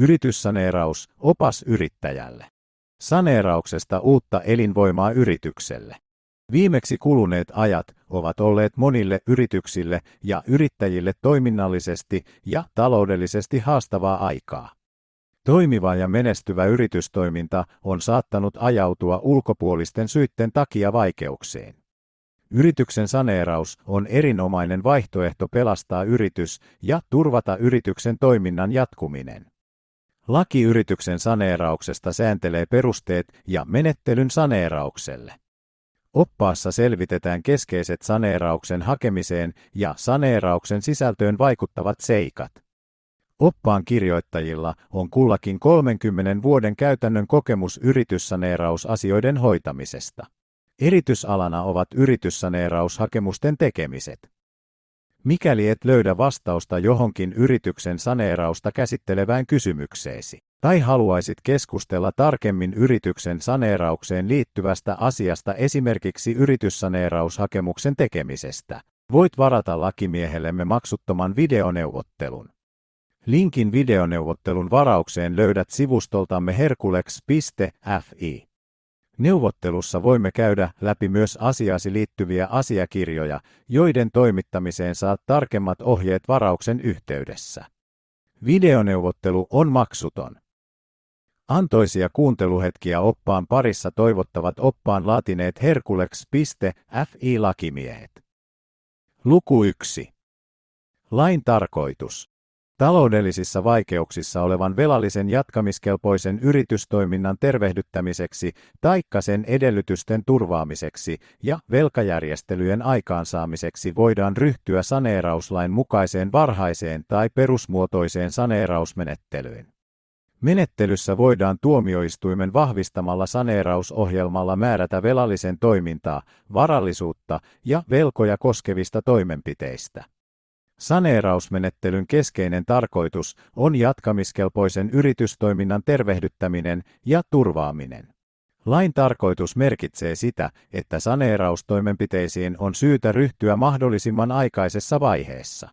Yrityssaneeraus, opas yrittäjälle. Saneerauksesta uutta elinvoimaa yritykselle. Viimeksi kuluneet ajat ovat olleet monille yrityksille ja yrittäjille toiminnallisesti ja taloudellisesti haastavaa aikaa. Toimiva ja menestyvä yritystoiminta on saattanut ajautua ulkopuolisten syitten takia vaikeuksiin. Yrityksen saneeraus on erinomainen vaihtoehto pelastaa yritys ja turvata yrityksen toiminnan jatkuminen. Laki yrityksen saneerauksesta sääntelee perusteet ja menettelyn saneeraukselle. Oppaassa selvitetään keskeiset saneerauksen hakemiseen ja saneerauksen sisältöön vaikuttavat seikat. Oppaan kirjoittajilla on kullakin 30 vuoden käytännön kokemus yrityssaneerausasioiden hoitamisesta. Erityisalana ovat yrityssaneeraushakemusten tekemiset. Mikäli et löydä vastausta johonkin yrityksen saneerausta käsittelevään kysymykseesi, tai haluaisit keskustella tarkemmin yrityksen saneeraukseen liittyvästä asiasta esimerkiksi yrityssaneeraushakemuksen tekemisestä, voit varata lakimiehellemme maksuttoman videoneuvottelun. Linkin videoneuvottelun varaukseen löydät sivustoltamme herkulex.fi. Neuvottelussa voimme käydä läpi myös asiasi liittyviä asiakirjoja, joiden toimittamiseen saat tarkemmat ohjeet varauksen yhteydessä. Videoneuvottelu on maksuton. Antoisia kuunteluhetkiä oppaan parissa toivottavat oppaan laatineet herkulex.fi lakimiehet. Luku 1. Lain tarkoitus. Taloudellisissa vaikeuksissa olevan velallisen jatkamiskelpoisen yritystoiminnan tervehdyttämiseksi taikka sen edellytysten turvaamiseksi ja velkajärjestelyjen aikaansaamiseksi voidaan ryhtyä saneerauslain mukaiseen varhaiseen tai perusmuotoiseen saneerausmenettelyyn. Menettelyssä voidaan tuomioistuimen vahvistamalla saneerausohjelmalla määrätä velallisen toimintaa, varallisuutta ja velkoja koskevista toimenpiteistä. Saneerausmenettelyn keskeinen tarkoitus on jatkamiskelpoisen yritystoiminnan tervehdyttäminen ja turvaaminen. Lain tarkoitus merkitsee sitä, että saneeraustoimenpiteisiin on syytä ryhtyä mahdollisimman aikaisessa vaiheessa.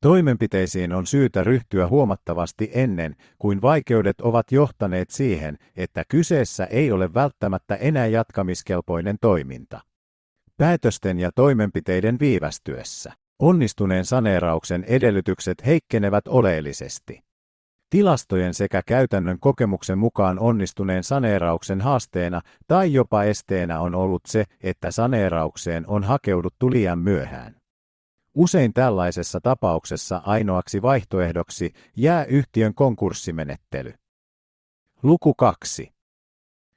Toimenpiteisiin on syytä ryhtyä huomattavasti ennen kuin vaikeudet ovat johtaneet siihen, että kyseessä ei ole välttämättä enää jatkamiskelpoinen toiminta. Päätösten ja toimenpiteiden viivästyessä. Onnistuneen saneerauksen edellytykset heikkenevät oleellisesti. Tilastojen sekä käytännön kokemuksen mukaan onnistuneen saneerauksen haasteena tai jopa esteenä on ollut se, että saneeraukseen on hakeuduttu liian myöhään. Usein tällaisessa tapauksessa ainoaksi vaihtoehdoksi jää yhtiön konkurssimenettely. Luku 2.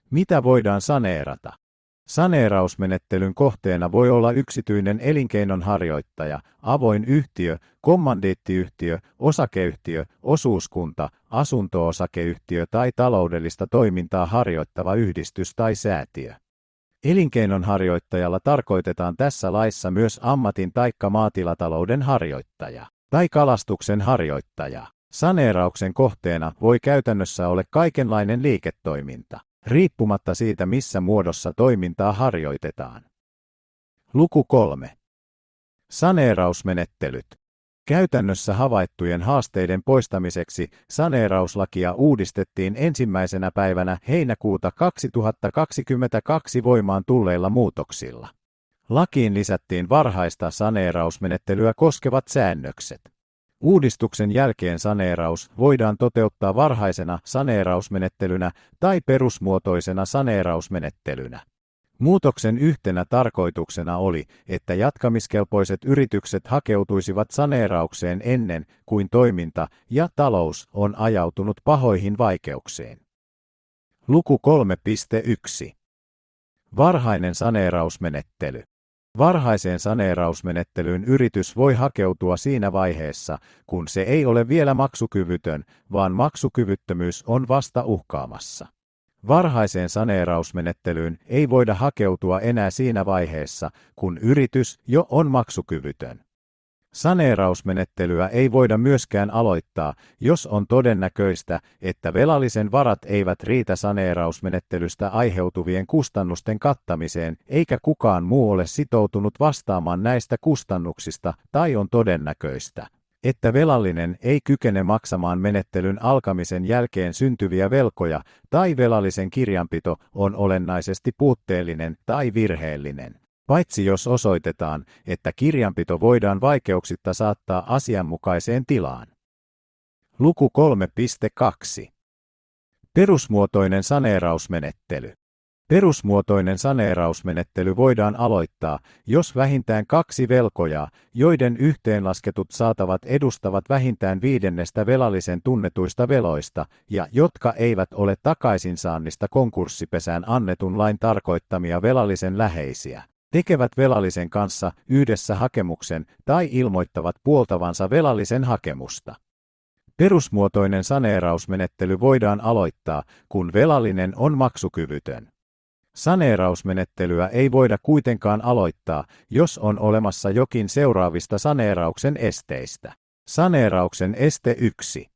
Mitä voidaan saneerata? Saneerausmenettelyn kohteena voi olla yksityinen elinkeinonharjoittaja, avoin yhtiö, kommandiittiyhtiö, osakeyhtiö, osuuskunta, asunto-osakeyhtiö tai taloudellista toimintaa harjoittava yhdistys tai säätiö. Elinkeinonharjoittajalla tarkoitetaan tässä laissa myös ammatin taikka maatilatalouden harjoittaja tai kalastuksen harjoittaja. Saneerauksen kohteena voi käytännössä olla kaikenlainen liiketoiminta riippumatta siitä missä muodossa toimintaa harjoitetaan. Luku 3. Saneerausmenettelyt. Käytännössä havaittujen haasteiden poistamiseksi saneerauslakia uudistettiin ensimmäisenä päivänä heinäkuuta 2022 voimaan tulleilla muutoksilla. Lakiin lisättiin varhaista saneerausmenettelyä koskevat säännökset. Uudistuksen jälkeen saneeraus voidaan toteuttaa varhaisena saneerausmenettelynä tai perusmuotoisena saneerausmenettelynä. Muutoksen yhtenä tarkoituksena oli, että jatkamiskelpoiset yritykset hakeutuisivat saneeraukseen ennen kuin toiminta ja talous on ajautunut pahoihin vaikeuksiin. Luku 3.1. Varhainen saneerausmenettely. Varhaiseen saneerausmenettelyyn yritys voi hakeutua siinä vaiheessa, kun se ei ole vielä maksukyvytön, vaan maksukyvyttömyys on vasta uhkaamassa. Varhaiseen saneerausmenettelyyn ei voida hakeutua enää siinä vaiheessa, kun yritys jo on maksukyvytön. Saneerausmenettelyä ei voida myöskään aloittaa, jos on todennäköistä, että velallisen varat eivät riitä saneerausmenettelystä aiheutuvien kustannusten kattamiseen, eikä kukaan muu ole sitoutunut vastaamaan näistä kustannuksista, tai on todennäköistä, että velallinen ei kykene maksamaan menettelyn alkamisen jälkeen syntyviä velkoja tai velallisen kirjanpito on olennaisesti puutteellinen tai virheellinen. Paitsi jos osoitetaan, että kirjanpito voidaan vaikeuksitta saattaa asianmukaiseen tilaan. Luku 3.2. Perusmuotoinen saneerausmenettely. Perusmuotoinen saneerausmenettely voidaan aloittaa, jos vähintään kaksi velkojaa, joiden yhteenlasketut saatavat edustavat vähintään viidennestä velallisen tunnetuista veloista ja jotka eivät ole takaisinsaannista konkurssipesään annetun lain tarkoittamia velallisen läheisiä, tekevät velallisen kanssa yhdessä hakemuksen tai ilmoittavat puoltavansa velallisen hakemusta. Perusmuotoinen saneerausmenettely voidaan aloittaa, kun velallinen on maksukyvytön. Saneerausmenettelyä ei voida kuitenkaan aloittaa, jos on olemassa jokin seuraavista saneerauksen esteistä. Saneerauksen este 1.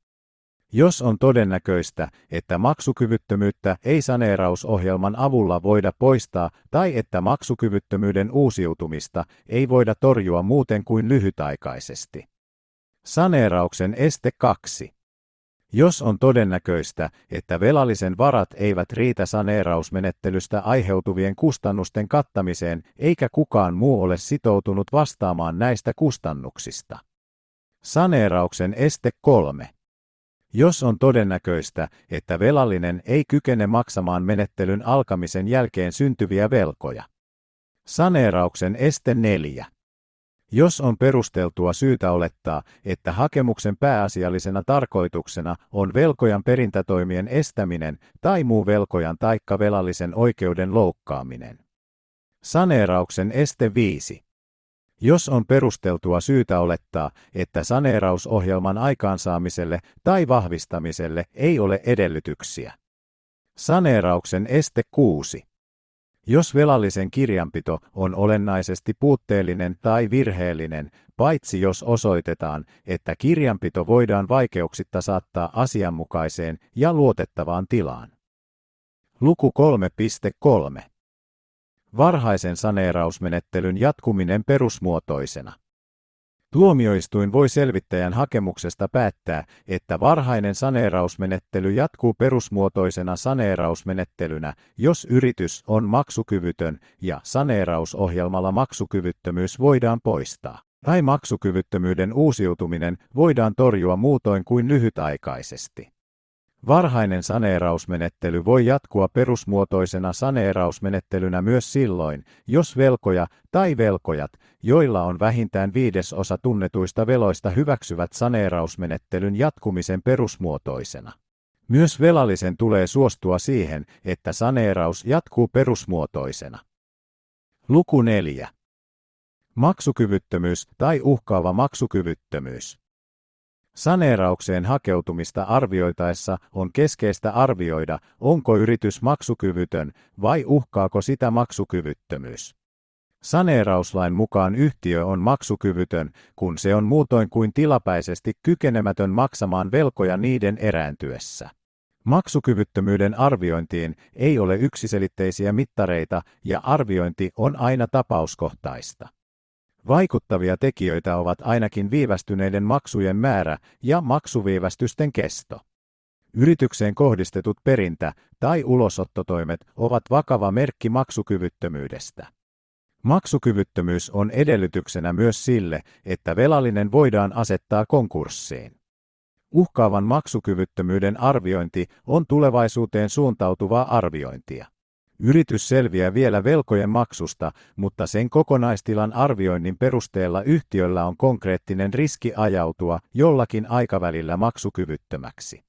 Jos on todennäköistä, että maksukyvyttömyyttä ei saneerausohjelman avulla voida poistaa tai että maksukyvyttömyyden uusiutumista ei voida torjua muuten kuin lyhytaikaisesti. Saneerauksen este 2. Jos on todennäköistä, että velallisen varat eivät riitä saneerausmenettelystä aiheutuvien kustannusten kattamiseen eikä kukaan muu ole sitoutunut vastaamaan näistä kustannuksista. Saneerauksen este 3. Jos on todennäköistä, että velallinen ei kykene maksamaan menettelyn alkamisen jälkeen syntyviä velkoja. Saneerauksen este 4. Jos on perusteltua syytä olettaa, että hakemuksen pääasiallisena tarkoituksena on velkojan perintätoimien estäminen tai muu velkojan taikka velallisen oikeuden loukkaaminen. Saneerauksen este 5. Jos on perusteltua syytä olettaa, että saneerausohjelman aikaansaamiselle tai vahvistamiselle ei ole edellytyksiä. Saneerauksen este 6. Jos velallisen kirjanpito on olennaisesti puutteellinen tai virheellinen, paitsi jos osoitetaan, että kirjanpito voidaan vaikeuksitta saattaa asianmukaiseen ja luotettavaan tilaan. Luku 3.3. Varhaisen saneerausmenettelyn jatkuminen perusmuotoisena. Tuomioistuin voi selvittäjän hakemuksesta päättää, että varhainen saneerausmenettely jatkuu perusmuotoisena saneerausmenettelynä, jos yritys on maksukyvytön ja saneerausohjelmalla maksukyvyttömyys voidaan poistaa. Tai maksukyvyttömyyden uusiutuminen voidaan torjua muutoin kuin lyhytaikaisesti. Varhainen saneerausmenettely voi jatkua perusmuotoisena saneerausmenettelynä myös silloin, jos velkoja tai velkojat, joilla on vähintään viidesosa tunnetuista veloista hyväksyvät saneerausmenettelyn jatkumisen perusmuotoisena. Myös velallisen tulee suostua siihen, että saneeraus jatkuu perusmuotoisena. Luku 4. Maksukyvyttömyys tai uhkaava maksukyvyttömyys. Saneeraukseen hakeutumista arvioitaessa on keskeistä arvioida, onko yritys maksukyvytön vai uhkaako sitä maksukyvyttömyys. Saneerauslain mukaan yhtiö on maksukyvytön, kun se on muutoin kuin tilapäisesti kykenemätön maksamaan velkoja niiden erääntyessä. Maksukyvyttömyyden arviointiin ei ole yksiselitteisiä mittareita ja arviointi on aina tapauskohtaista. Vaikuttavia tekijöitä ovat ainakin viivästyneiden maksujen määrä ja maksuviivästysten kesto. Yritykseen kohdistetut perintä- tai ulosottotoimet ovat vakava merkki maksukyvyttömyydestä. Maksukyvyttömyys on edellytyksenä myös sille, että velallinen voidaan asettaa konkurssiin. Uhkaavan maksukyvyttömyyden arviointi on tulevaisuuteen suuntautuvaa arviointia. Yritys selviää vielä velkojen maksusta, mutta sen kokonaistilan arvioinnin perusteella yhtiöllä on konkreettinen riski ajautua jollakin aikavälillä maksukyvyttömäksi.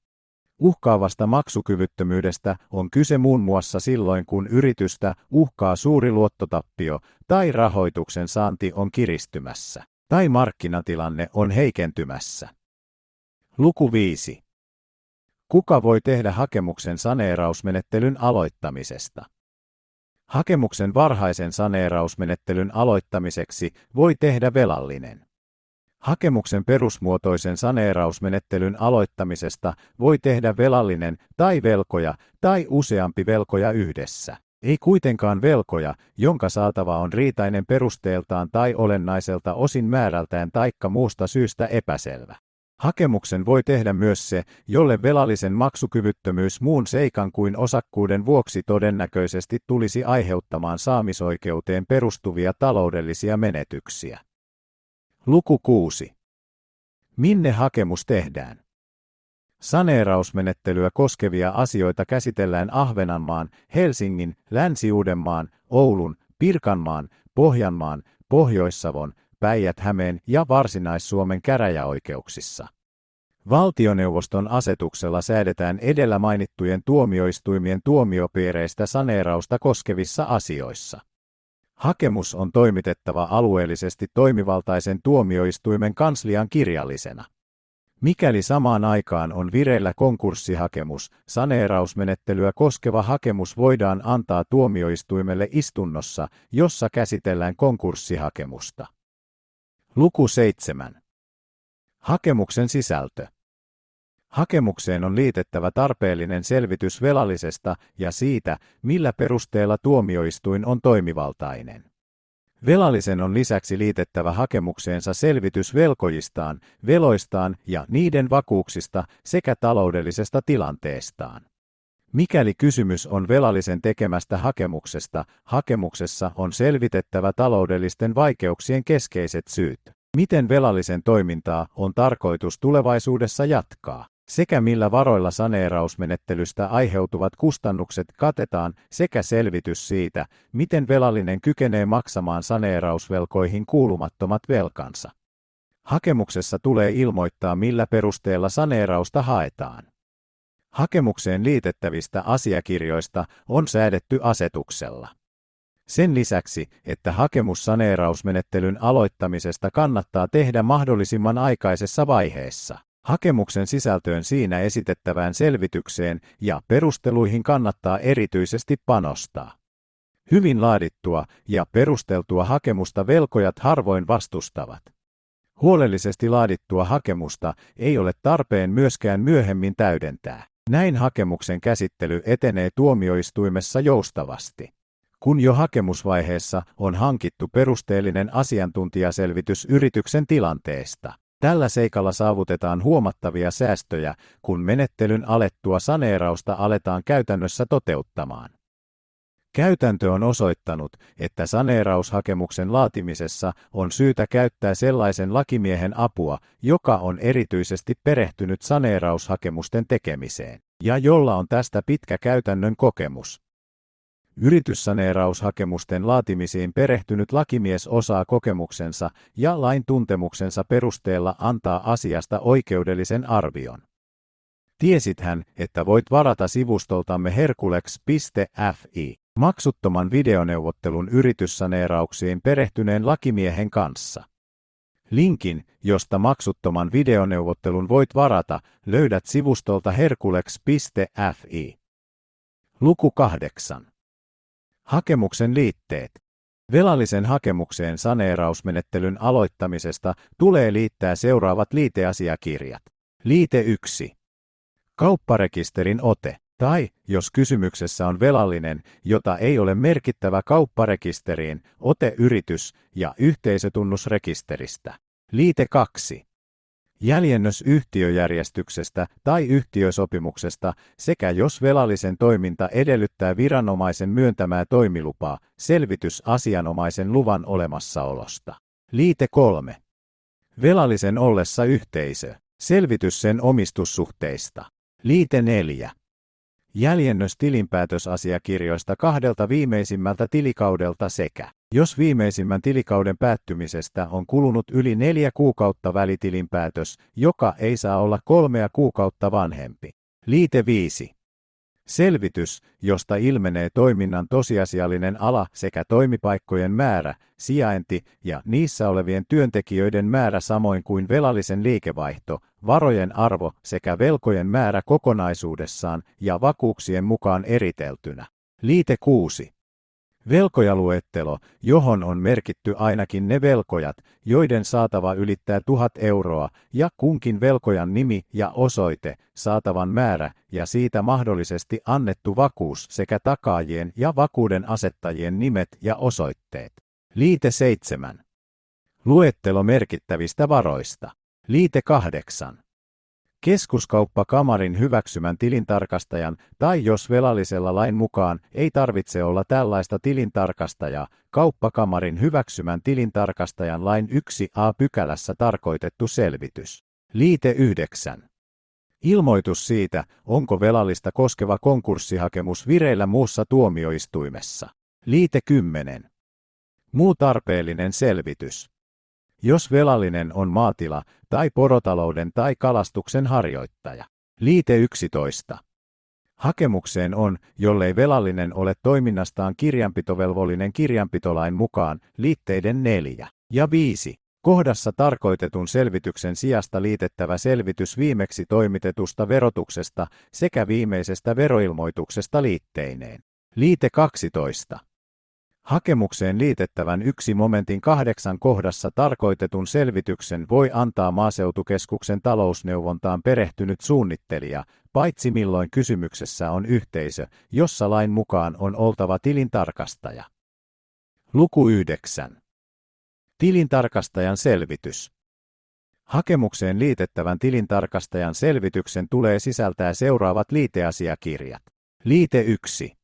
Uhkaavasta maksukyvyttömyydestä on kyse muun muassa silloin, kun yritystä uhkaa suuri luottotappio tai rahoituksen saanti on kiristymässä tai markkinatilanne on heikentymässä. Luku 5. Kuka voi tehdä hakemuksen saneerausmenettelyn aloittamisesta? Hakemuksen varhaisen saneerausmenettelyn aloittamiseksi voi tehdä velallinen. Hakemuksen perusmuotoisen saneerausmenettelyn aloittamisesta voi tehdä velallinen tai velkoja tai useampi velkoja yhdessä. Ei kuitenkaan velkoja, jonka saatava on riitainen perusteeltaan tai olennaiselta osin määrältään taikka muusta syystä epäselvä. Hakemuksen voi tehdä myös se, jolle velallisen maksukyvyttömyys muun seikan kuin osakkuuden vuoksi todennäköisesti tulisi aiheuttamaan saamisoikeuteen perustuvia taloudellisia menetyksiä. Luku 6. Minne hakemus tehdään? Saneerausmenettelyä koskevia asioita käsitellään Ahvenanmaan, Helsingin, Länsi-Uudenmaan, Oulun, Pirkanmaan, Pohjanmaan, Pohjois-Savon, Päijät-Hämeen ja Varsinais-Suomen käräjäoikeuksissa. Valtioneuvoston asetuksella säädetään edellä mainittujen tuomioistuimien tuomiopiireistä saneerausta koskevissa asioissa. Hakemus on toimitettava alueellisesti toimivaltaisen tuomioistuimen kanslian kirjallisena. Mikäli samaan aikaan on vireillä konkurssihakemus, saneerausmenettelyä koskeva hakemus voidaan antaa tuomioistuimelle istunnossa, jossa käsitellään konkurssihakemusta. Luku 7. Hakemuksen sisältö. Hakemukseen on liitettävä tarpeellinen selvitys velallisesta ja siitä, millä perusteella tuomioistuin on toimivaltainen. Velallisen on lisäksi liitettävä hakemukseensa selvitys velkojistaan, veloistaan ja niiden vakuuksista sekä taloudellisesta tilanteestaan. Mikäli kysymys on velallisen tekemästä hakemuksesta, hakemuksessa on selvitettävä taloudellisten vaikeuksien keskeiset syyt. Miten velallisen toimintaa on tarkoitus tulevaisuudessa jatkaa? sekä millä varoilla saneerausmenettelystä aiheutuvat kustannukset katetaan sekä selvitys siitä, miten velallinen kykenee maksamaan saneerausvelkoihin kuulumattomat velkansa. Hakemuksessa tulee ilmoittaa millä perusteella saneerausta haetaan. Hakemukseen liitettävistä asiakirjoista on säädetty asetuksella. Sen lisäksi, että hakemus saneerausmenettelyn aloittamisesta kannattaa tehdä mahdollisimman aikaisessa vaiheessa. Hakemuksen sisältöön siinä esitettävään selvitykseen ja perusteluihin kannattaa erityisesti panostaa. Hyvin laadittua ja perusteltua hakemusta velkojat harvoin vastustavat. Huolellisesti laadittua hakemusta ei ole tarpeen myöskään myöhemmin täydentää. Näin hakemuksen käsittely etenee tuomioistuimessa joustavasti. Kun jo hakemusvaiheessa on hankittu perusteellinen asiantuntijaselvitys yrityksen tilanteesta, Tällä seikalla saavutetaan huomattavia säästöjä, kun menettelyn alettua saneerausta aletaan käytännössä toteuttamaan. Käytäntö on osoittanut, että saneeraushakemuksen laatimisessa on syytä käyttää sellaisen lakimiehen apua, joka on erityisesti perehtynyt saneeraushakemusten tekemiseen, ja jolla on tästä pitkä käytännön kokemus. Yrityssaneeraushakemusten laatimisiin perehtynyt lakimies osaa kokemuksensa ja lain tuntemuksensa perusteella antaa asiasta oikeudellisen arvion. Tiesithän, että voit varata sivustoltamme herkulex.fi maksuttoman videoneuvottelun yrityssaneerauksiin perehtyneen lakimiehen kanssa. Linkin, josta maksuttoman videoneuvottelun voit varata, löydät sivustolta herkulex.fi. Luku 8. Hakemuksen liitteet. Velallisen hakemukseen saneerausmenettelyn aloittamisesta tulee liittää seuraavat liiteasiakirjat. Liite 1. Kaupparekisterin ote. Tai, jos kysymyksessä on velallinen, jota ei ole merkittävä kaupparekisteriin, ote yritys- ja yhteisötunnusrekisteristä. Liite 2 jäljennös yhtiöjärjestyksestä tai yhtiösopimuksesta sekä jos velallisen toiminta edellyttää viranomaisen myöntämää toimilupaa, selvitys asianomaisen luvan olemassaolosta. Liite 3. Velallisen ollessa yhteisö. Selvitys sen omistussuhteista. Liite 4. Jäljennös tilinpäätösasiakirjoista kahdelta viimeisimmältä tilikaudelta sekä jos viimeisimmän tilikauden päättymisestä on kulunut yli neljä kuukautta välitilinpäätös, joka ei saa olla kolmea kuukautta vanhempi. Liite 5. Selvitys, josta ilmenee toiminnan tosiasiallinen ala sekä toimipaikkojen määrä, sijainti ja niissä olevien työntekijöiden määrä samoin kuin velallisen liikevaihto, varojen arvo sekä velkojen määrä kokonaisuudessaan ja vakuuksien mukaan eriteltynä. Liite 6. Velkojaluettelo, johon on merkitty ainakin ne velkojat, joiden saatava ylittää tuhat euroa, ja kunkin velkojan nimi ja osoite, saatavan määrä ja siitä mahdollisesti annettu vakuus sekä takaajien ja vakuuden asettajien nimet ja osoitteet. Liite 7. Luettelo merkittävistä varoista. Liite 8. Keskuskauppakamarin hyväksymän tilintarkastajan tai jos velallisella lain mukaan ei tarvitse olla tällaista tilintarkastajaa, kauppakamarin hyväksymän tilintarkastajan lain 1a pykälässä tarkoitettu selvitys. Liite 9. Ilmoitus siitä, onko velallista koskeva konkurssihakemus vireillä muussa tuomioistuimessa. Liite 10. Muu tarpeellinen selvitys. Jos velallinen on maatila tai porotalouden tai kalastuksen harjoittaja. Liite 11. Hakemukseen on, jollei velallinen ole toiminnastaan kirjanpitovelvollinen kirjanpitolain mukaan, liitteiden 4 ja 5. Kohdassa tarkoitetun selvityksen sijasta liitettävä selvitys viimeksi toimitetusta verotuksesta sekä viimeisestä veroilmoituksesta liitteineen. Liite 12. Hakemukseen liitettävän yksi momentin kahdeksan kohdassa tarkoitetun selvityksen voi antaa maaseutukeskuksen talousneuvontaan perehtynyt suunnittelija, paitsi milloin kysymyksessä on yhteisö, jossa lain mukaan on oltava tilintarkastaja. Luku 9. Tilintarkastajan selvitys. Hakemukseen liitettävän tilintarkastajan selvityksen tulee sisältää seuraavat liiteasiakirjat. Liite 1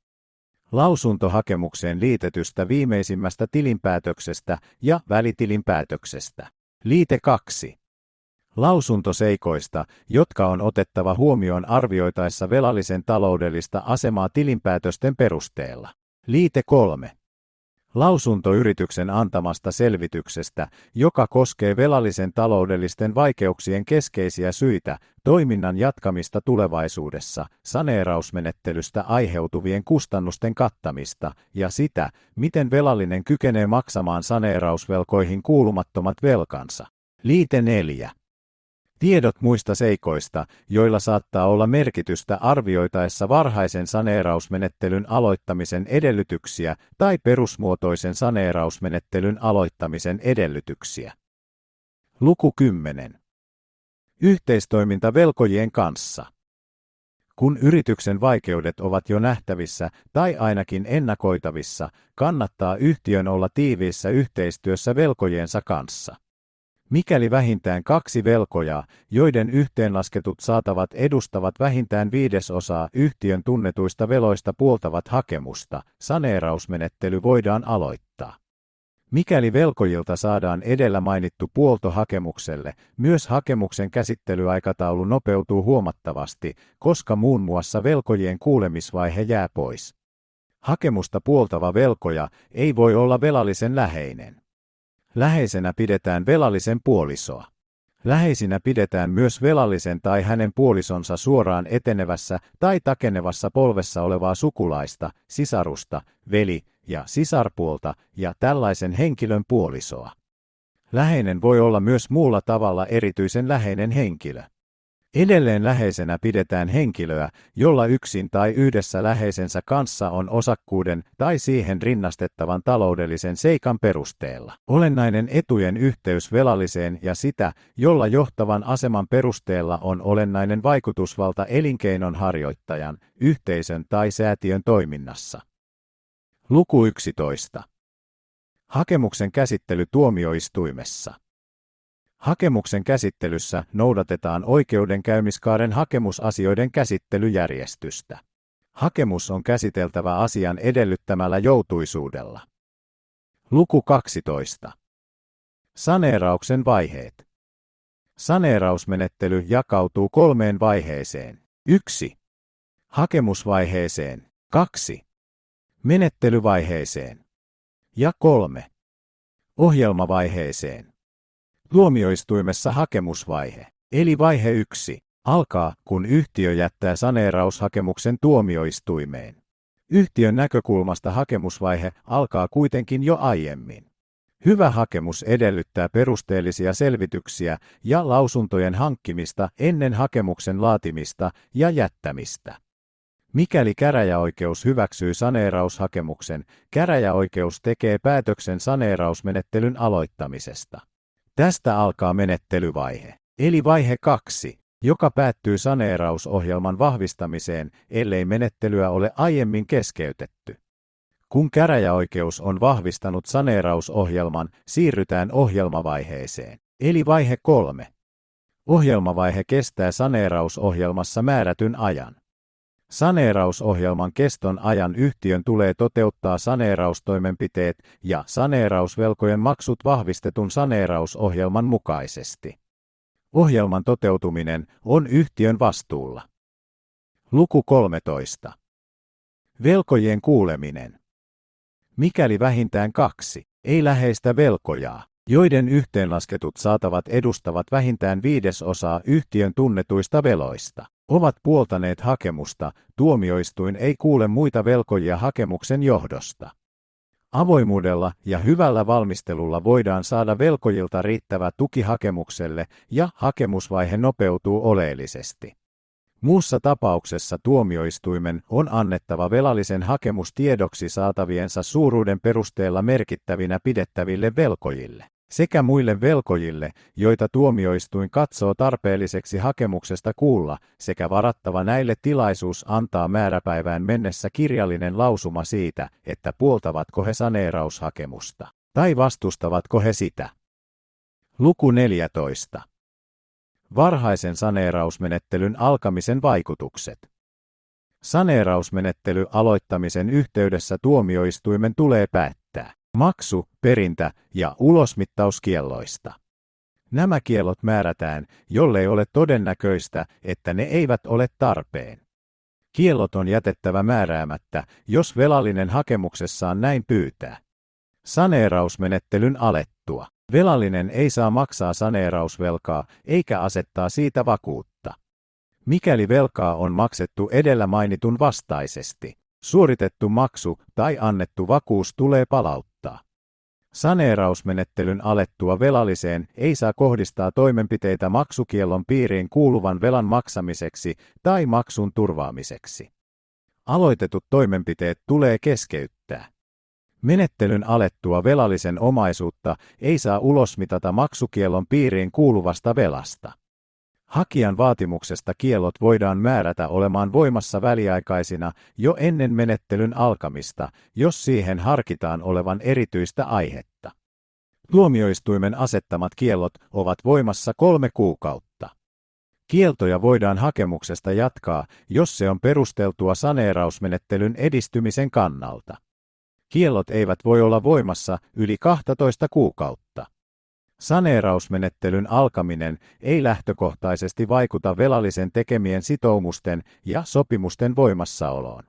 lausuntohakemukseen liitetystä viimeisimmästä tilinpäätöksestä ja välitilinpäätöksestä. Liite 2. Lausuntoseikoista, jotka on otettava huomioon arvioitaessa velallisen taloudellista asemaa tilinpäätösten perusteella. Liite 3. Lausunto yrityksen antamasta selvityksestä, joka koskee velallisen taloudellisten vaikeuksien keskeisiä syitä, toiminnan jatkamista tulevaisuudessa, saneerausmenettelystä aiheutuvien kustannusten kattamista ja sitä, miten velallinen kykenee maksamaan saneerausvelkoihin kuulumattomat velkansa. Liite 4. Tiedot muista seikoista, joilla saattaa olla merkitystä arvioitaessa varhaisen saneerausmenettelyn aloittamisen edellytyksiä tai perusmuotoisen saneerausmenettelyn aloittamisen edellytyksiä. Luku 10. Yhteistoiminta velkojien kanssa. Kun yrityksen vaikeudet ovat jo nähtävissä tai ainakin ennakoitavissa, kannattaa yhtiön olla tiiviissä yhteistyössä velkojensa kanssa. Mikäli vähintään kaksi velkojaa, joiden yhteenlasketut saatavat edustavat vähintään viidesosaa yhtiön tunnetuista veloista puoltavat hakemusta, saneerausmenettely voidaan aloittaa. Mikäli velkojilta saadaan edellä mainittu puolto hakemukselle, myös hakemuksen käsittelyaikataulu nopeutuu huomattavasti, koska muun muassa velkojien kuulemisvaihe jää pois. Hakemusta puoltava velkoja ei voi olla velallisen läheinen. Läheisenä pidetään velallisen puolisoa. Läheisinä pidetään myös velallisen tai hänen puolisonsa suoraan etenevässä tai takenevassa polvessa olevaa sukulaista, sisarusta, veli- ja sisarpuolta ja tällaisen henkilön puolisoa. Läheinen voi olla myös muulla tavalla erityisen läheinen henkilö. Edelleen läheisenä pidetään henkilöä, jolla yksin tai yhdessä läheisensä kanssa on osakkuuden tai siihen rinnastettavan taloudellisen seikan perusteella. Olennainen etujen yhteys velalliseen ja sitä, jolla johtavan aseman perusteella on olennainen vaikutusvalta elinkeinon harjoittajan, yhteisön tai säätiön toiminnassa. Luku 11. Hakemuksen käsittely tuomioistuimessa. Hakemuksen käsittelyssä noudatetaan oikeudenkäymiskaaren hakemusasioiden käsittelyjärjestystä. Hakemus on käsiteltävä asian edellyttämällä joutuisuudella. Luku 12. Saneerauksen vaiheet. Saneerausmenettely jakautuu kolmeen vaiheeseen. 1. Hakemusvaiheeseen. 2. Menettelyvaiheeseen. Ja 3. Ohjelmavaiheeseen. Tuomioistuimessa hakemusvaihe, eli vaihe 1, alkaa, kun yhtiö jättää saneeraushakemuksen tuomioistuimeen. Yhtiön näkökulmasta hakemusvaihe alkaa kuitenkin jo aiemmin. Hyvä hakemus edellyttää perusteellisia selvityksiä ja lausuntojen hankkimista ennen hakemuksen laatimista ja jättämistä. Mikäli käräjäoikeus hyväksyy saneeraushakemuksen, käräjäoikeus tekee päätöksen saneerausmenettelyn aloittamisesta. Tästä alkaa menettelyvaihe, eli vaihe kaksi, joka päättyy saneerausohjelman vahvistamiseen, ellei menettelyä ole aiemmin keskeytetty. Kun käräjäoikeus on vahvistanut saneerausohjelman, siirrytään ohjelmavaiheeseen, eli vaihe kolme. Ohjelmavaihe kestää saneerausohjelmassa määrätyn ajan. Saneerausohjelman keston ajan yhtiön tulee toteuttaa saneeraustoimenpiteet ja saneerausvelkojen maksut vahvistetun saneerausohjelman mukaisesti. Ohjelman toteutuminen on yhtiön vastuulla. Luku 13. Velkojien kuuleminen. Mikäli vähintään kaksi, ei läheistä velkojaa, joiden yhteenlasketut saatavat edustavat vähintään viidesosaa yhtiön tunnetuista veloista, ovat puoltaneet hakemusta, tuomioistuin ei kuule muita velkojia hakemuksen johdosta. Avoimuudella ja hyvällä valmistelulla voidaan saada velkojilta riittävä tuki hakemukselle ja hakemusvaihe nopeutuu oleellisesti. Muussa tapauksessa tuomioistuimen on annettava velallisen hakemus tiedoksi saataviensa suuruuden perusteella merkittävinä pidettäville velkojille sekä muille velkojille, joita tuomioistuin katsoo tarpeelliseksi hakemuksesta kuulla, sekä varattava näille tilaisuus antaa määräpäivään mennessä kirjallinen lausuma siitä, että puoltavatko he saneeraushakemusta, tai vastustavatko he sitä. Luku 14. Varhaisen saneerausmenettelyn alkamisen vaikutukset. Saneerausmenettely aloittamisen yhteydessä tuomioistuimen tulee päättää maksu, perintä ja ulosmittauskielloista. Nämä kiellot määrätään, jollei ole todennäköistä, että ne eivät ole tarpeen. Kiellot on jätettävä määräämättä, jos velallinen hakemuksessaan näin pyytää. Saneerausmenettelyn alettua. Velallinen ei saa maksaa saneerausvelkaa eikä asettaa siitä vakuutta. Mikäli velkaa on maksettu edellä mainitun vastaisesti, suoritettu maksu tai annettu vakuus tulee palauttaa. Saneerausmenettelyn alettua velalliseen ei saa kohdistaa toimenpiteitä maksukiellon piiriin kuuluvan velan maksamiseksi tai maksun turvaamiseksi. Aloitetut toimenpiteet tulee keskeyttää. Menettelyn alettua velallisen omaisuutta ei saa ulosmitata maksukiellon piiriin kuuluvasta velasta. Hakijan vaatimuksesta kiellot voidaan määrätä olemaan voimassa väliaikaisina jo ennen menettelyn alkamista, jos siihen harkitaan olevan erityistä aihetta. Tuomioistuimen asettamat kiellot ovat voimassa kolme kuukautta. Kieltoja voidaan hakemuksesta jatkaa, jos se on perusteltua saneerausmenettelyn edistymisen kannalta. Kiellot eivät voi olla voimassa yli 12 kuukautta. Saneerausmenettelyn alkaminen ei lähtökohtaisesti vaikuta velallisen tekemien sitoumusten ja sopimusten voimassaoloon.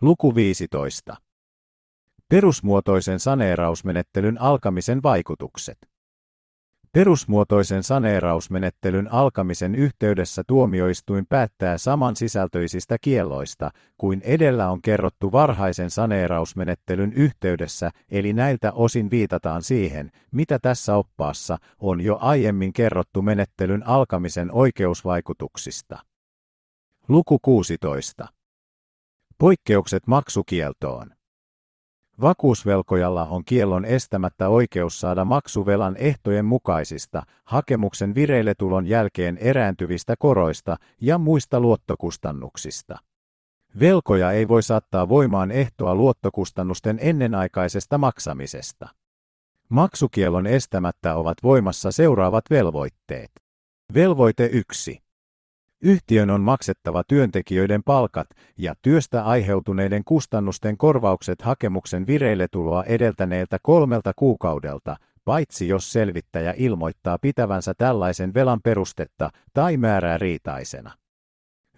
Luku 15. Perusmuotoisen saneerausmenettelyn alkamisen vaikutukset. Perusmuotoisen saneerausmenettelyn alkamisen yhteydessä tuomioistuin päättää samansisältöisistä kielloista kuin edellä on kerrottu varhaisen saneerausmenettelyn yhteydessä, eli näiltä osin viitataan siihen, mitä tässä oppaassa on jo aiemmin kerrottu menettelyn alkamisen oikeusvaikutuksista. Luku 16. Poikkeukset maksukieltoon. Vakuusvelkojalla on kiellon estämättä oikeus saada maksuvelan ehtojen mukaisista, hakemuksen vireilletulon jälkeen erääntyvistä koroista ja muista luottokustannuksista. Velkoja ei voi saattaa voimaan ehtoa luottokustannusten ennenaikaisesta maksamisesta. Maksukielon estämättä ovat voimassa seuraavat velvoitteet. Velvoite 1. Yhtiön on maksettava työntekijöiden palkat ja työstä aiheutuneiden kustannusten korvaukset hakemuksen vireilletuloa edeltäneeltä kolmelta kuukaudelta, paitsi jos selvittäjä ilmoittaa pitävänsä tällaisen velan perustetta tai määrää riitaisena.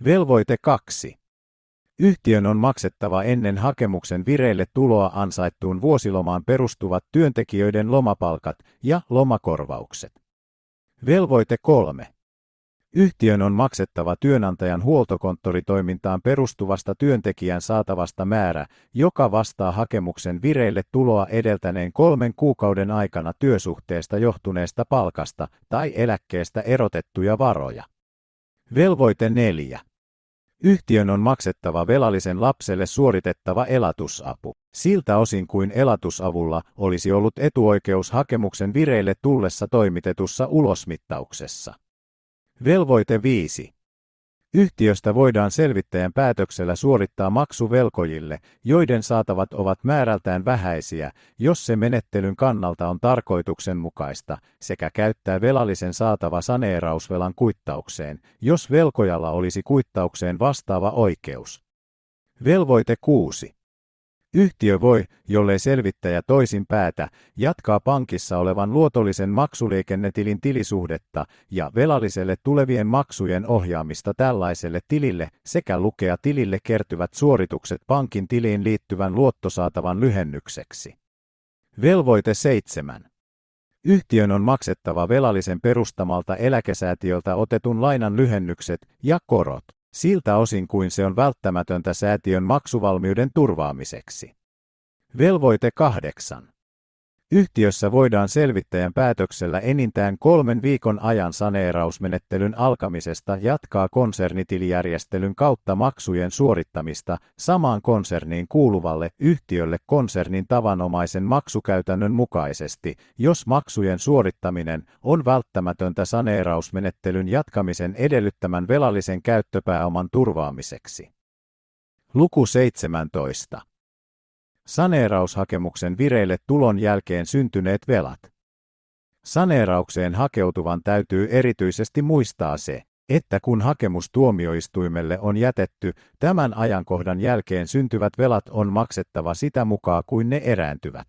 Velvoite 2. Yhtiön on maksettava ennen hakemuksen vireille tuloa ansaittuun vuosilomaan perustuvat työntekijöiden lomapalkat ja lomakorvaukset. Velvoite 3. Yhtiön on maksettava työnantajan huoltokonttoritoimintaan perustuvasta työntekijän saatavasta määrä, joka vastaa hakemuksen vireille tuloa edeltäneen kolmen kuukauden aikana työsuhteesta johtuneesta palkasta tai eläkkeestä erotettuja varoja. Velvoite 4. Yhtiön on maksettava velallisen lapselle suoritettava elatusapu. Siltä osin kuin elatusavulla olisi ollut etuoikeus hakemuksen vireille tullessa toimitetussa ulosmittauksessa. Velvoite 5. Yhtiöstä voidaan selvittäjän päätöksellä suorittaa maksu velkojille, joiden saatavat ovat määrältään vähäisiä, jos se menettelyn kannalta on tarkoituksenmukaista, sekä käyttää velallisen saatava saneerausvelan kuittaukseen, jos velkojalla olisi kuittaukseen vastaava oikeus. Velvoite 6. Yhtiö voi, jollei selvittäjä toisin päätä, jatkaa pankissa olevan luotollisen maksuliikennetilin tilisuhdetta ja velalliselle tulevien maksujen ohjaamista tällaiselle tilille sekä lukea tilille kertyvät suoritukset pankin tiliin liittyvän luottosaatavan lyhennykseksi. Velvoite 7. Yhtiön on maksettava velallisen perustamalta eläkesäätiöltä otetun lainan lyhennykset ja korot siltä osin kuin se on välttämätöntä säätiön maksuvalmiuden turvaamiseksi. Velvoite 8. Yhtiössä voidaan selvittäjän päätöksellä enintään kolmen viikon ajan saneerausmenettelyn alkamisesta jatkaa konsernitilijärjestelyn kautta maksujen suorittamista samaan konserniin kuuluvalle yhtiölle konsernin tavanomaisen maksukäytännön mukaisesti, jos maksujen suorittaminen on välttämätöntä saneerausmenettelyn jatkamisen edellyttämän velallisen käyttöpääoman turvaamiseksi. Luku 17. Saneeraushakemuksen vireille tulon jälkeen syntyneet velat. Saneeraukseen hakeutuvan täytyy erityisesti muistaa se, että kun hakemus tuomioistuimelle on jätetty, tämän ajankohdan jälkeen syntyvät velat on maksettava sitä mukaan kuin ne erääntyvät.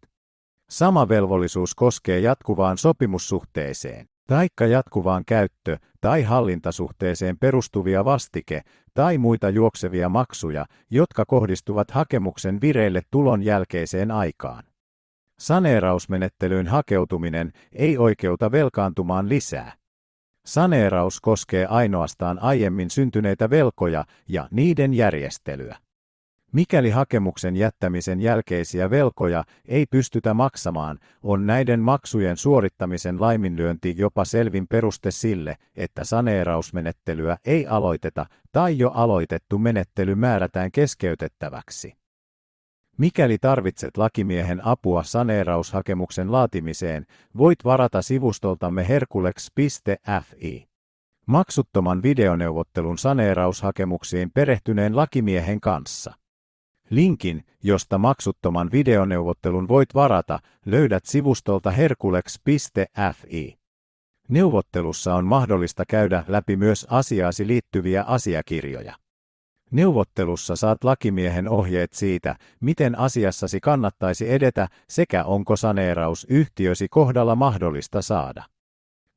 Sama velvollisuus koskee jatkuvaan sopimussuhteeseen taikka jatkuvaan käyttö- tai hallintasuhteeseen perustuvia vastike- tai muita juoksevia maksuja, jotka kohdistuvat hakemuksen vireille tulon jälkeiseen aikaan. Saneerausmenettelyyn hakeutuminen ei oikeuta velkaantumaan lisää. Saneeraus koskee ainoastaan aiemmin syntyneitä velkoja ja niiden järjestelyä. Mikäli hakemuksen jättämisen jälkeisiä velkoja ei pystytä maksamaan, on näiden maksujen suorittamisen laiminlyönti jopa selvin peruste sille, että saneerausmenettelyä ei aloiteta tai jo aloitettu menettely määrätään keskeytettäväksi. Mikäli tarvitset lakimiehen apua saneeraushakemuksen laatimiseen, voit varata sivustoltamme herkulex.fi. Maksuttoman videoneuvottelun saneeraushakemuksiin perehtyneen lakimiehen kanssa. Linkin, josta maksuttoman videoneuvottelun voit varata, löydät sivustolta herkulex.fi. Neuvottelussa on mahdollista käydä läpi myös asiaasi liittyviä asiakirjoja. Neuvottelussa saat lakimiehen ohjeet siitä, miten asiassasi kannattaisi edetä sekä onko saneeraus yhtiösi kohdalla mahdollista saada.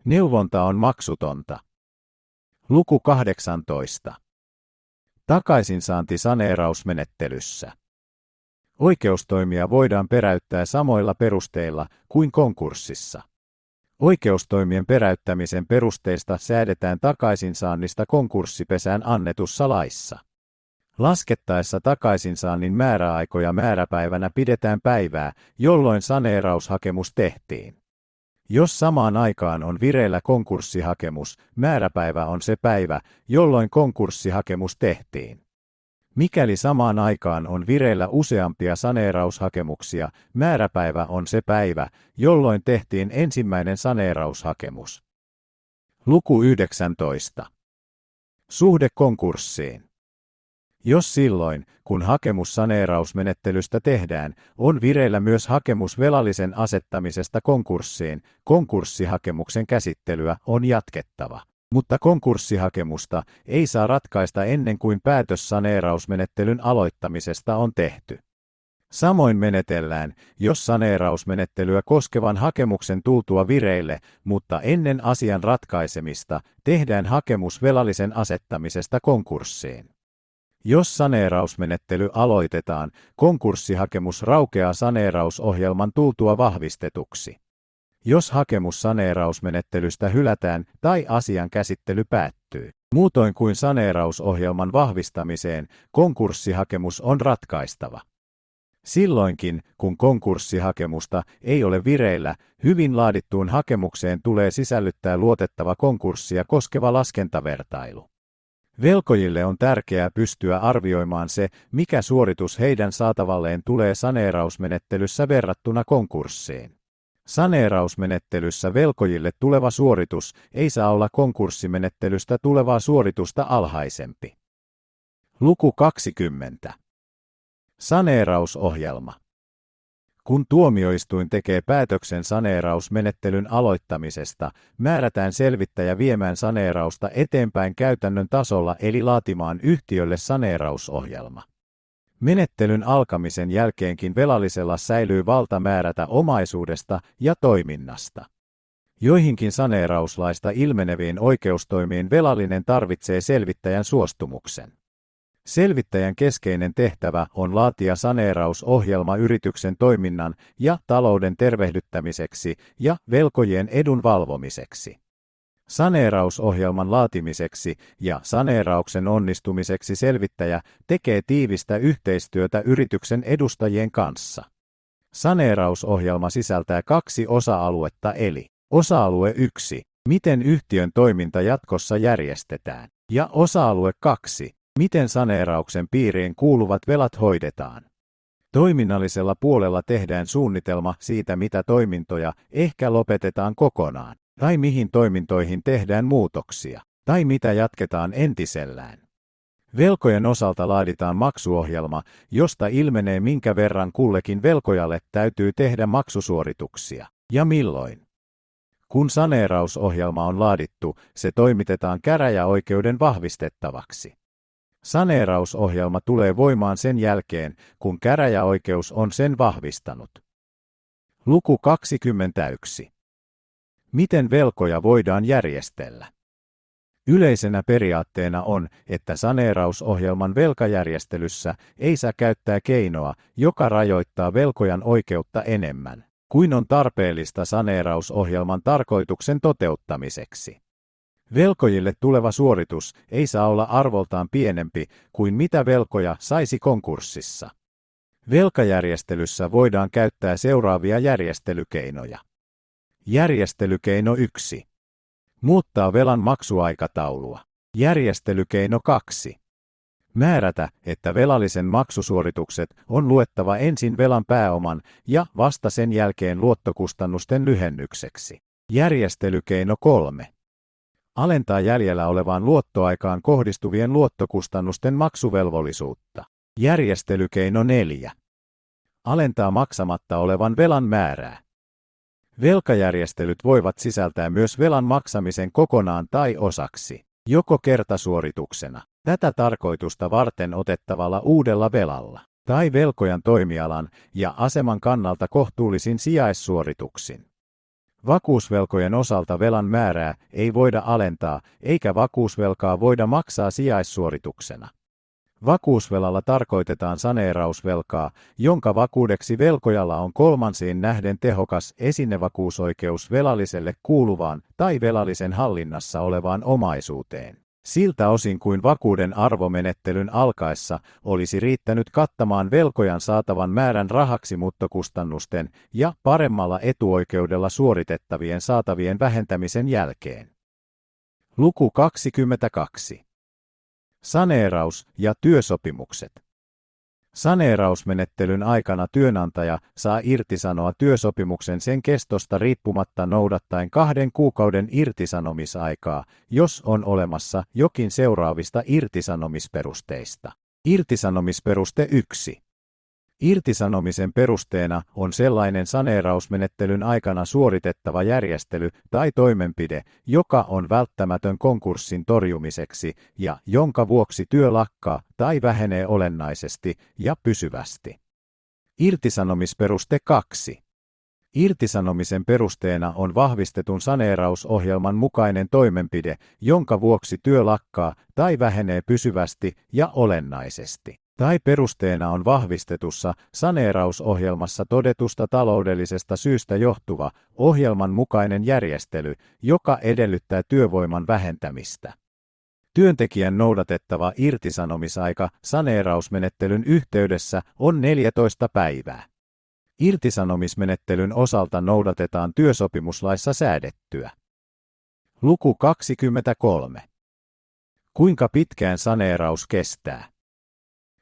Neuvonta on maksutonta. Luku 18. Takaisinsaanti saneerausmenettelyssä. Oikeustoimia voidaan peräyttää samoilla perusteilla kuin konkurssissa. Oikeustoimien peräyttämisen perusteista säädetään takaisinsaannista konkurssipesään annetussa laissa. Laskettaessa takaisinsaannin määräaikoja määräpäivänä pidetään päivää, jolloin saneeraushakemus tehtiin. Jos samaan aikaan on vireillä konkurssihakemus, määräpäivä on se päivä, jolloin konkurssihakemus tehtiin. Mikäli samaan aikaan on vireillä useampia saneeraushakemuksia, määräpäivä on se päivä, jolloin tehtiin ensimmäinen saneeraushakemus. Luku 19. Suhde konkurssiin. Jos silloin, kun hakemus saneerausmenettelystä tehdään, on vireillä myös hakemus velallisen asettamisesta konkurssiin, konkurssihakemuksen käsittelyä on jatkettava. Mutta konkurssihakemusta ei saa ratkaista ennen kuin päätös saneerausmenettelyn aloittamisesta on tehty. Samoin menetellään, jos saneerausmenettelyä koskevan hakemuksen tultua vireille, mutta ennen asian ratkaisemista tehdään hakemus velallisen asettamisesta konkurssiin. Jos saneerausmenettely aloitetaan, konkurssihakemus raukeaa saneerausohjelman tultua vahvistetuksi. Jos hakemus saneerausmenettelystä hylätään tai asian käsittely päättyy, muutoin kuin saneerausohjelman vahvistamiseen, konkurssihakemus on ratkaistava. Silloinkin, kun konkurssihakemusta ei ole vireillä, hyvin laadittuun hakemukseen tulee sisällyttää luotettava konkurssia koskeva laskentavertailu. Velkojille on tärkeää pystyä arvioimaan se, mikä suoritus heidän saatavalleen tulee saneerausmenettelyssä verrattuna konkurssiin. Saneerausmenettelyssä velkojille tuleva suoritus ei saa olla konkurssimenettelystä tulevaa suoritusta alhaisempi. Luku 20. Saneerausohjelma. Kun tuomioistuin tekee päätöksen saneerausmenettelyn aloittamisesta, määrätään selvittäjä viemään saneerausta eteenpäin käytännön tasolla eli laatimaan yhtiölle saneerausohjelma. Menettelyn alkamisen jälkeenkin velallisella säilyy valta määrätä omaisuudesta ja toiminnasta. Joihinkin saneerauslaista ilmeneviin oikeustoimiin velallinen tarvitsee selvittäjän suostumuksen. Selvittäjän keskeinen tehtävä on laatia saneerausohjelma yrityksen toiminnan ja talouden tervehdyttämiseksi ja velkojien edun valvomiseksi. Saneerausohjelman laatimiseksi ja saneerauksen onnistumiseksi selvittäjä tekee tiivistä yhteistyötä yrityksen edustajien kanssa. Saneerausohjelma sisältää kaksi osa-aluetta eli osa-alue 1, miten yhtiön toiminta jatkossa järjestetään, ja osa-alue 2, miten saneerauksen piiriin kuuluvat velat hoidetaan. Toiminnallisella puolella tehdään suunnitelma siitä, mitä toimintoja ehkä lopetetaan kokonaan tai mihin toimintoihin tehdään muutoksia, tai mitä jatketaan entisellään. Velkojen osalta laaditaan maksuohjelma, josta ilmenee minkä verran kullekin velkojalle täytyy tehdä maksusuorituksia, ja milloin. Kun saneerausohjelma on laadittu, se toimitetaan käräjäoikeuden vahvistettavaksi. Saneerausohjelma tulee voimaan sen jälkeen, kun käräjäoikeus on sen vahvistanut. Luku 21. Miten velkoja voidaan järjestellä? Yleisenä periaatteena on, että saneerausohjelman velkajärjestelyssä ei saa käyttää keinoa, joka rajoittaa velkojan oikeutta enemmän kuin on tarpeellista saneerausohjelman tarkoituksen toteuttamiseksi. Velkojille tuleva suoritus ei saa olla arvoltaan pienempi kuin mitä velkoja saisi konkurssissa. Velkajärjestelyssä voidaan käyttää seuraavia järjestelykeinoja. Järjestelykeino 1. Muuttaa velan maksuaikataulua. Järjestelykeino 2. Määrätä, että velallisen maksusuoritukset on luettava ensin velan pääoman ja vasta sen jälkeen luottokustannusten lyhennykseksi. Järjestelykeino 3. Alentaa jäljellä olevaan luottoaikaan kohdistuvien luottokustannusten maksuvelvollisuutta. Järjestelykeino 4. Alentaa maksamatta olevan velan määrää. Velkajärjestelyt voivat sisältää myös velan maksamisen kokonaan tai osaksi, joko kertasuorituksena, tätä tarkoitusta varten otettavalla uudella velalla, tai velkojan toimialan ja aseman kannalta kohtuullisin sijaissuorituksin. Vakuusvelkojen osalta velan määrää ei voida alentaa, eikä vakuusvelkaa voida maksaa sijaissuorituksena. Vakuusvelalla tarkoitetaan saneerausvelkaa, jonka vakuudeksi velkojalla on kolmansiin nähden tehokas esinevakuusoikeus velalliselle kuuluvaan tai velallisen hallinnassa olevaan omaisuuteen. Siltä osin kuin vakuuden arvomenettelyn alkaessa olisi riittänyt kattamaan velkojan saatavan määrän rahaksi muuttokustannusten ja paremmalla etuoikeudella suoritettavien saatavien vähentämisen jälkeen. Luku 22. Saneeraus ja työsopimukset. Saneerausmenettelyn aikana työnantaja saa irtisanoa työsopimuksen sen kestosta riippumatta noudattaen kahden kuukauden irtisanomisaikaa, jos on olemassa jokin seuraavista irtisanomisperusteista. Irtisanomisperuste 1. Irtisanomisen perusteena on sellainen saneerausmenettelyn aikana suoritettava järjestely tai toimenpide, joka on välttämätön konkurssin torjumiseksi ja jonka vuoksi työ lakkaa tai vähenee olennaisesti ja pysyvästi. Irtisanomisperuste 2. Irtisanomisen perusteena on vahvistetun saneerausohjelman mukainen toimenpide, jonka vuoksi työ lakkaa tai vähenee pysyvästi ja olennaisesti tai perusteena on vahvistetussa saneerausohjelmassa todetusta taloudellisesta syystä johtuva ohjelman mukainen järjestely, joka edellyttää työvoiman vähentämistä. Työntekijän noudatettava irtisanomisaika saneerausmenettelyn yhteydessä on 14 päivää. Irtisanomismenettelyn osalta noudatetaan työsopimuslaissa säädettyä. Luku 23. Kuinka pitkään saneeraus kestää?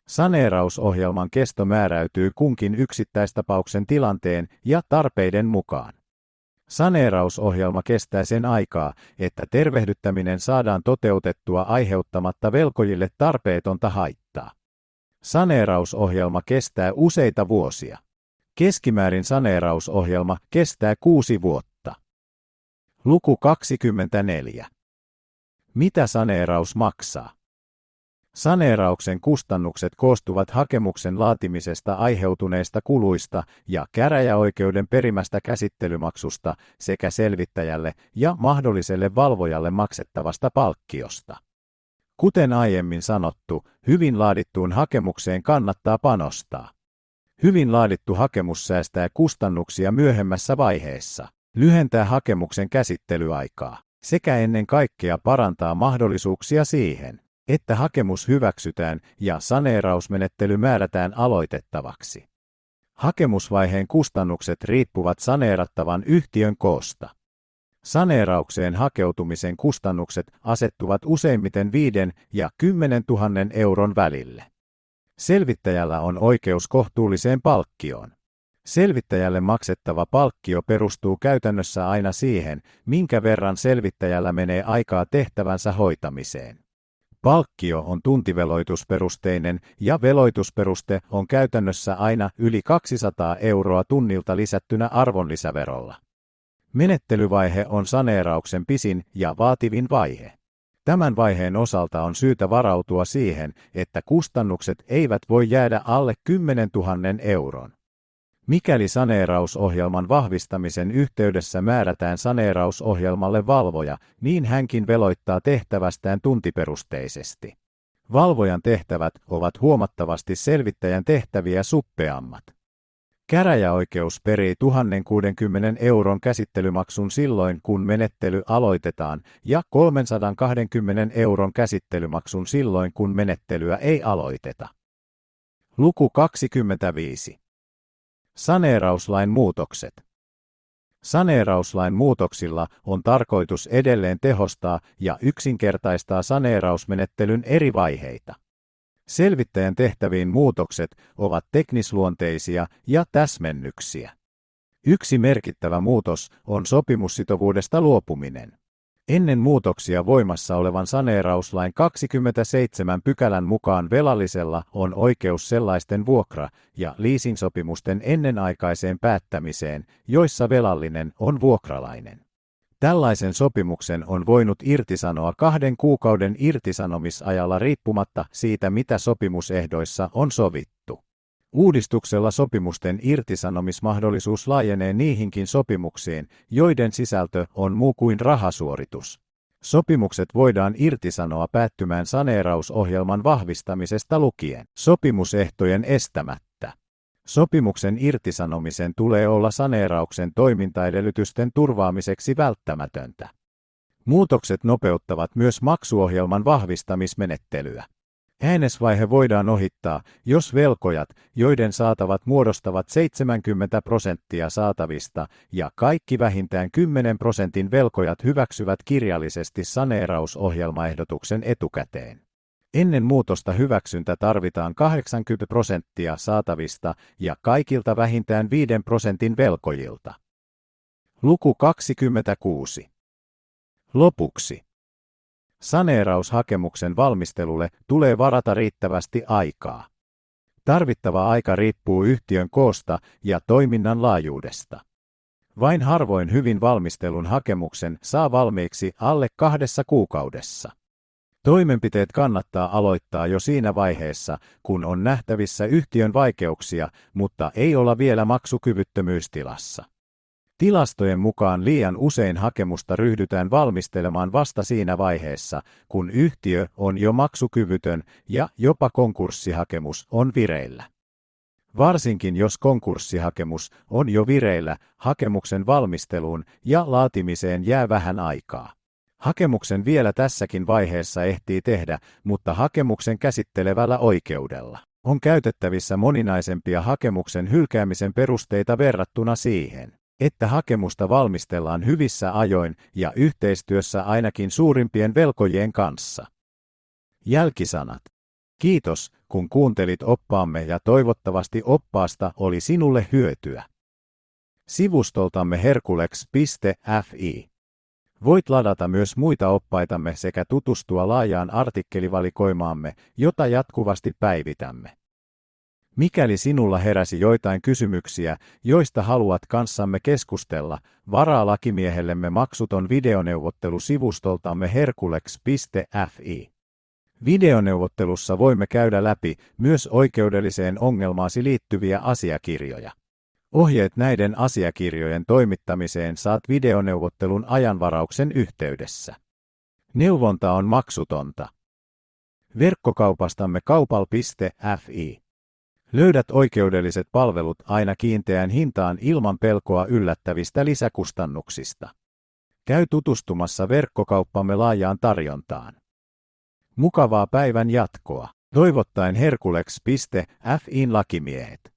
Saneerausohjelman kesto määräytyy kunkin yksittäistapauksen tilanteen ja tarpeiden mukaan. Saneerausohjelma kestää sen aikaa, että tervehdyttäminen saadaan toteutettua aiheuttamatta velkojille tarpeetonta haittaa. Saneerausohjelma kestää useita vuosia. Keskimäärin saneerausohjelma kestää kuusi vuotta. Luku 24. Mitä saneeraus maksaa? Saneerauksen kustannukset koostuvat hakemuksen laatimisesta aiheutuneista kuluista ja käräjäoikeuden perimästä käsittelymaksusta sekä selvittäjälle ja mahdolliselle valvojalle maksettavasta palkkiosta. Kuten aiemmin sanottu, hyvin laadittuun hakemukseen kannattaa panostaa. Hyvin laadittu hakemus säästää kustannuksia myöhemmässä vaiheessa, lyhentää hakemuksen käsittelyaikaa sekä ennen kaikkea parantaa mahdollisuuksia siihen, että hakemus hyväksytään ja saneerausmenettely määrätään aloitettavaksi. Hakemusvaiheen kustannukset riippuvat saneerattavan yhtiön koosta. Saneeraukseen hakeutumisen kustannukset asettuvat useimmiten 5 ja 10 000 euron välille. Selvittäjällä on oikeus kohtuulliseen palkkioon. Selvittäjälle maksettava palkkio perustuu käytännössä aina siihen, minkä verran selvittäjällä menee aikaa tehtävänsä hoitamiseen. Palkkio on tuntiveloitusperusteinen ja veloitusperuste on käytännössä aina yli 200 euroa tunnilta lisättynä arvonlisäverolla. Menettelyvaihe on saneerauksen pisin ja vaativin vaihe. Tämän vaiheen osalta on syytä varautua siihen, että kustannukset eivät voi jäädä alle 10 000 euron. Mikäli saneerausohjelman vahvistamisen yhteydessä määrätään saneerausohjelmalle valvoja, niin hänkin veloittaa tehtävästään tuntiperusteisesti. Valvojan tehtävät ovat huomattavasti selvittäjän tehtäviä suppeammat. Käräjäoikeus perii 1060 euron käsittelymaksun silloin, kun menettely aloitetaan, ja 320 euron käsittelymaksun silloin, kun menettelyä ei aloiteta. Luku 25. Saneerauslain muutokset. Saneerauslain muutoksilla on tarkoitus edelleen tehostaa ja yksinkertaistaa saneerausmenettelyn eri vaiheita. Selvittäjän tehtäviin muutokset ovat teknisluonteisia ja täsmennyksiä. Yksi merkittävä muutos on sopimussitovuudesta luopuminen. Ennen muutoksia voimassa olevan saneerauslain 27 pykälän mukaan velallisella on oikeus sellaisten vuokra- ja leasingsopimusten ennenaikaiseen päättämiseen, joissa velallinen on vuokralainen. Tällaisen sopimuksen on voinut irtisanoa kahden kuukauden irtisanomisajalla riippumatta siitä, mitä sopimusehdoissa on sovittu. Uudistuksella sopimusten irtisanomismahdollisuus laajenee niihinkin sopimuksiin, joiden sisältö on muu kuin rahasuoritus. Sopimukset voidaan irtisanoa päättymään saneerausohjelman vahvistamisesta lukien sopimusehtojen estämättä. Sopimuksen irtisanomisen tulee olla saneerauksen toimintaedellytysten turvaamiseksi välttämätöntä. Muutokset nopeuttavat myös maksuohjelman vahvistamismenettelyä. Äänesvaihe voidaan ohittaa, jos velkojat, joiden saatavat muodostavat 70 prosenttia saatavista ja kaikki vähintään 10 prosentin velkojat hyväksyvät kirjallisesti saneerausohjelmaehdotuksen etukäteen. Ennen muutosta hyväksyntä tarvitaan 80 prosenttia saatavista ja kaikilta vähintään 5 prosentin velkojilta. Luku 26. Lopuksi. Saneeraushakemuksen valmistelulle tulee varata riittävästi aikaa. Tarvittava aika riippuu yhtiön koosta ja toiminnan laajuudesta. Vain harvoin hyvin valmistelun hakemuksen saa valmiiksi alle kahdessa kuukaudessa. Toimenpiteet kannattaa aloittaa jo siinä vaiheessa, kun on nähtävissä yhtiön vaikeuksia, mutta ei olla vielä maksukyvyttömyystilassa. Tilastojen mukaan liian usein hakemusta ryhdytään valmistelemaan vasta siinä vaiheessa, kun yhtiö on jo maksukyvytön ja jopa konkurssihakemus on vireillä. Varsinkin jos konkurssihakemus on jo vireillä, hakemuksen valmisteluun ja laatimiseen jää vähän aikaa. Hakemuksen vielä tässäkin vaiheessa ehtii tehdä, mutta hakemuksen käsittelevällä oikeudella on käytettävissä moninaisempia hakemuksen hylkäämisen perusteita verrattuna siihen että hakemusta valmistellaan hyvissä ajoin ja yhteistyössä ainakin suurimpien velkojien kanssa. Jälkisanat. Kiitos, kun kuuntelit oppaamme ja toivottavasti oppaasta oli sinulle hyötyä. Sivustoltamme herkulex.fi. Voit ladata myös muita oppaitamme sekä tutustua laajaan artikkelivalikoimaamme, jota jatkuvasti päivitämme. Mikäli sinulla heräsi joitain kysymyksiä, joista haluat kanssamme keskustella, varaa lakimiehellemme maksuton videoneuvottelu sivustoltamme herkulex.fi. Videoneuvottelussa voimme käydä läpi myös oikeudelliseen ongelmaasi liittyviä asiakirjoja. Ohjeet näiden asiakirjojen toimittamiseen saat videoneuvottelun ajanvarauksen yhteydessä. Neuvonta on maksutonta. Verkkokaupastamme kaupal.fi. Löydät oikeudelliset palvelut aina kiinteään hintaan ilman pelkoa yllättävistä lisäkustannuksista. Käy tutustumassa verkkokauppamme laajaan tarjontaan. Mukavaa päivän jatkoa. Toivottaen Herkulex.fin lakimiehet.